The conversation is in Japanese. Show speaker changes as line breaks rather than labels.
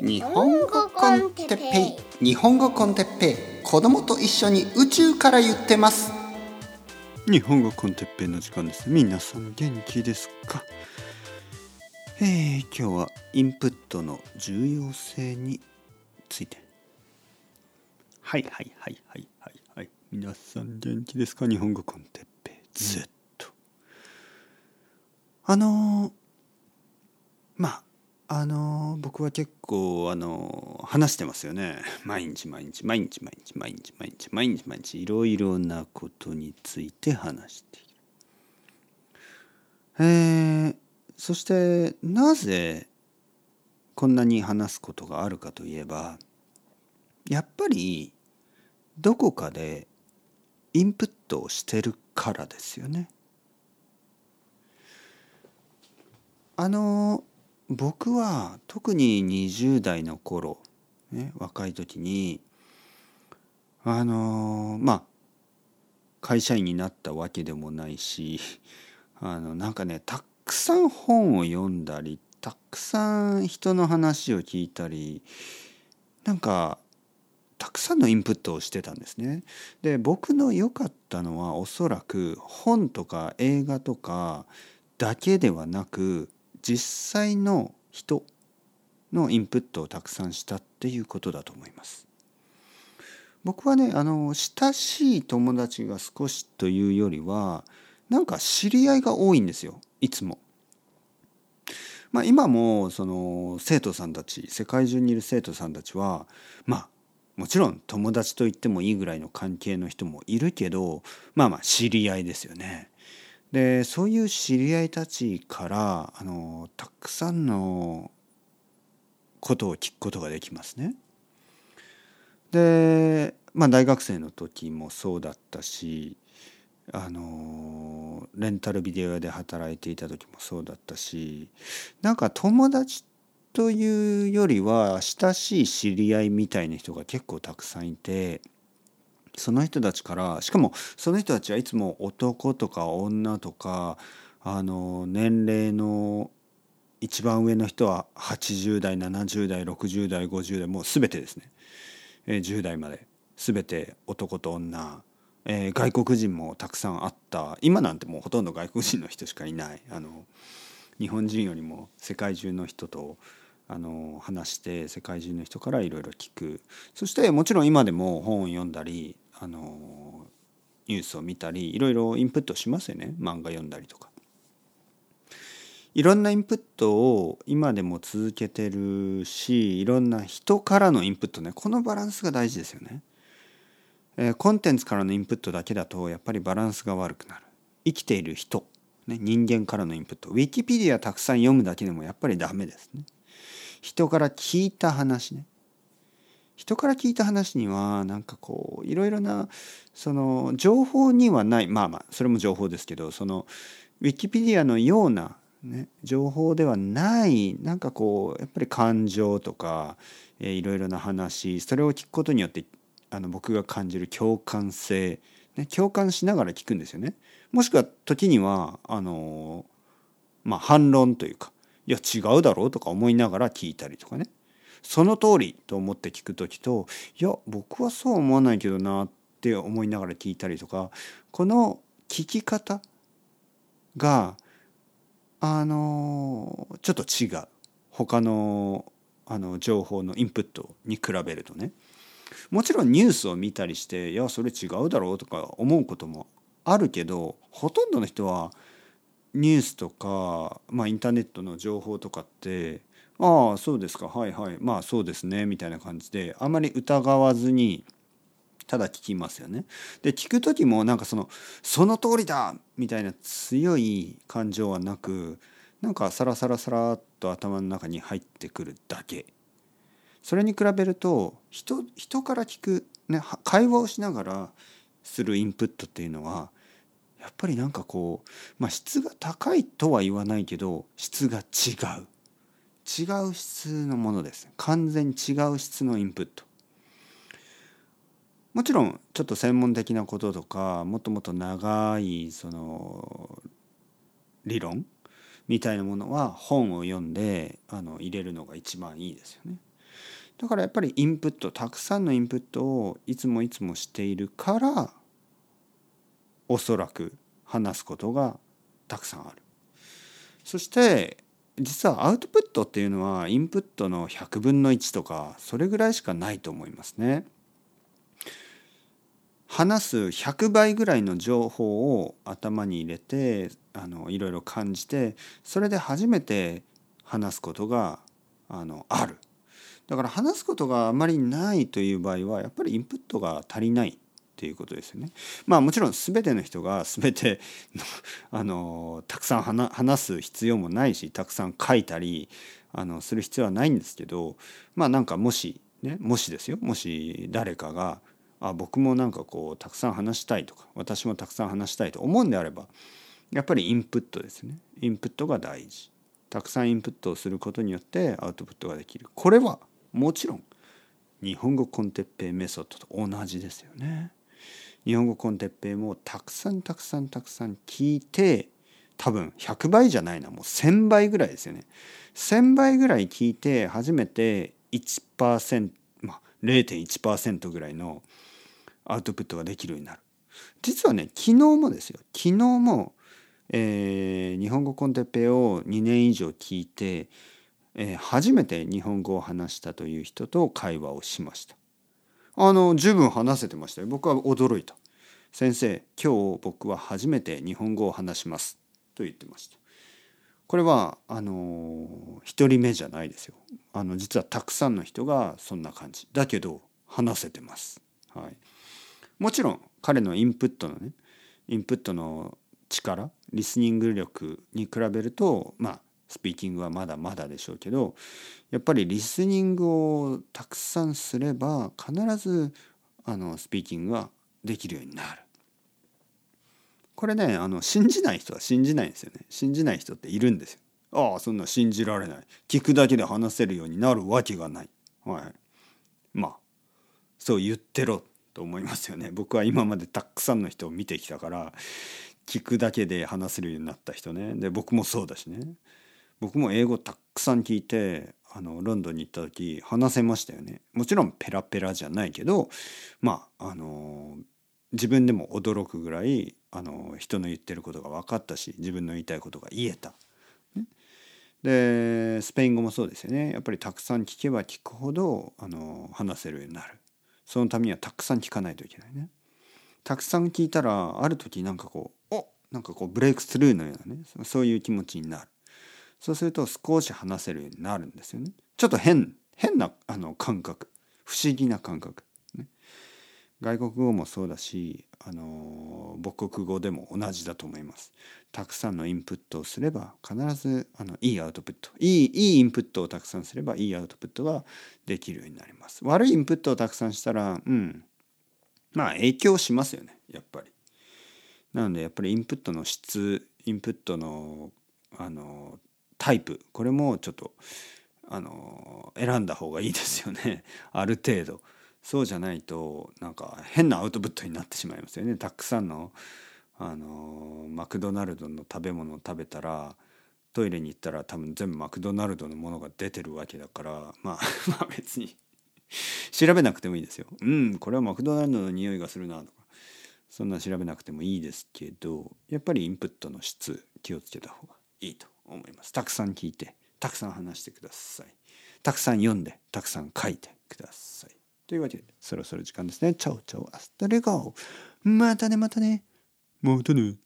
日本語コンテッペイ。日本語コンテッペイ。子供と一緒に宇宙から言ってます。
日本語コンテッペイの時間です。皆さん元気ですか？えー、今日はインプットの重要性について。はいはいはいはいはいはい。皆さん元気ですか？日本語コンテッペイ。ずっと。あのー、まああの僕は結構あの話してますよね 毎日毎日毎日毎日毎日毎日毎日毎日いろいろなことについて話している。えー、そしてなぜこんなに話すことがあるかといえばやっぱりどこかでインプットをしてるからですよね。あの僕は特に20代の頃、ね、若い時にあのまあ会社員になったわけでもないし あのなんかねたくさん本を読んだりたくさん人の話を聞いたりなんかたくさんのインプットをしてたんですね。で僕の良かったのはおそらく本とか映画とかだけではなく実際の人のインプットをたくさんしたっていうことだと思います。僕はねあの親しい友達が少しというよりはなんか知り合いが多いんですよいつも。まあ、今もその生徒さんたち世界中にいる生徒さんたちはまあもちろん友達と言ってもいいぐらいの関係の人もいるけどまあまあ知り合いですよね。でそういう知り合いたちからあのたくさんのことを聞くことができますね。でまあ大学生の時もそうだったしあのレンタルビデオ屋で働いていた時もそうだったしなんか友達というよりは親しい知り合いみたいな人が結構たくさんいて。その人たちからしかもその人たちはいつも男とか女とかあの年齢の一番上の人は80代70代60代50代もう全てですね、えー、10代まで。全て男と女、えー、外国人もたくさんあった。今なんてもうほとんど外国人の人しかいない。あの日本人よりも世界中の人とあの話して世界中の人からいろいろ聞く。そしてもちろん今でも本を読んだりあのニュースを見たりいろいろインプットしますよね漫画読んだりとか。いろんなインプットを今でも続けてるしいろんな人からのインプットねこのバランスが大事ですよね。え、コンテンツからのインプットだけだとやっぱりバランスが悪くなる。生きている人、ね、人間からのインプットウィキペディアたくさん読むだけでもやっぱりダメですね。人から聞いた話ね人から聞いた話にはなんかこういろいろなその情報にはないまあまあそれも情報ですけどそのウィキペディアのような、ね、情報ではないなんかこうやっぱり感情とか、えー、いろいろな話それを聞くことによってあの僕が感じる共感性、ね、共感しながら聞くんですよね。もしくは時にはあのまあ反論というかいや違うだろうとか思いながら聞いたりとかねその通りと思って聞く時といや僕はそう思わないけどなって思いながら聞いたりとかこの聞き方があのちょっと違う。他のあの情報のインプットに比べるとね。もちろんニュースを見たりしていやそれ違うだろうとか思うこともあるけどほとんどの人はニュースとか、まあ、インターネットの情報とかってああそうですかはいはいまあそうですねみたいな感じであまり疑わずにただ聞きますよね。で聞く時もなんかその「その通りだ!」みたいな強い感情はなくなんかサラサラサラっと頭の中に入ってくるだけ。それに比べると人人から聞く、ね、会話をしながらするインプットっていうのはやっぱりなんかこう、まあ、質が高いとは言わないけど質が違う。違う質のものです完全に違う質のインプットもちろんちょっと専門的なこととかもっともっと長いその理論みたいなものは本を読んであの入れるのが一番いいですよね。だからやっぱりインプットたくさんのインプットをいつもいつもしているからおそらく話すことがたくさんある。そして実はアウトプットっていうのはインプットの100分の1とかそれぐらいしかないと思いますね。話す100倍ぐらいの情報を頭に入れてあのいろいろ感じてそれで初めて話すことがあのあるだから話すことがあまりないという場合はやっぱりインプットが足りないっていうことですよね。まあもちろん全ての人が 全てあのたくさん話す必要もないしたくさん書いたりあのする必要はないんですけどまあなんかもしねもしですよ。もし誰かがあ僕もなんかこうたくさん話したいとか私もたくさん話したいと思うんであればやっぱりインプットですね。インプットが大事。たくさんインプットをすることによってアウトプットができる。これはもちろん日本語コンテッペイメソッドと同じですよね。日本語コンテッペイもたくさんたくさんたくさん聞いて多分100倍じゃないなもう1,000倍ぐらいですよね。1,000倍ぐらい聞いて初めて1%まあ0.1%ぐらいのアウトプットができるようになる。実はね昨日もですよ。昨日も、えー、日本語コンテッペイを2年以上聞いて、えー、初めて日本語を話したという人と会話をしました。あの十分話せてましたよ。僕は驚いた。先生今日僕は初めて日本語を話します。と言ってました。これはあの一人目じゃないですよ。あの実はたくさんの人がそんな感じ。だけど話せてます。はい。もちろん彼のインプットのねインプットの力リスニング力に比べるとまあスピーキングはまだまだでしょうけどやっぱりリスニングをたくさんすれば必ずあのスピーキングができるようになる。これねあの信じない人は信じないんですよね。信じない人っているんですよ。ああそんな信じられない。聞くだけで話せるようになるわけがない。はい、まあそう言ってろと思いますよね。僕は今までたくさんの人を見てきたから聞くだけで話せるようになった人ね。で僕もそうだしね。僕も英語たくさん聞いてあのロンドンに行った時話せましたよね。もちろんペラペラじゃないけどまああの自分でも驚くぐらいあの人の言ってることが分かったし自分の言いたいことが言えた。でスペイン語もそうですよねやっぱりたくさん聞けば聞くほどあの話せるようになる。そのためにはたくさん聞かないといけないね。たくさん聞いたらある時なんかこうおなんかこうブレイクスルーのようなねそういう気持ちになる。そうすると少し話せるようになるんですよね。ちょっと変変なあの感覚不思議な感覚、外国語もそうだしあの母国語でも同じだと思います。たくさんのインプットをすれば必ずあのいいアウトプットいいいいインプットをたくさんすればいいアウトプットができるようになります。悪いインプットをたくさんしたらうんまあ影響しますよねやっぱり。なのでやっぱりインプットの質インプットのあのタイプこれもちょっとあの選んだ方がいいですよねある程度。そうじゃないとなんか変なアウトプットになってしまいますよね。たくさんのあのマクドナルドの食べ物を食べたらトイレに行ったら多分全部マクドナルドのものが出てるわけだからまあ まあ別に調べなくてもいいですよ。うんこれはマクドナルドの匂いがするなとかそんな調べなくてもいいですけどやっぱりインプットの質気をつけた方がいいと思います。たくさん聞いてたくさん話してください。たくさん読んでたくさん書いてください。というわけでそろそろ時間ですね。 chao chao hasta luego またねまたね。またね。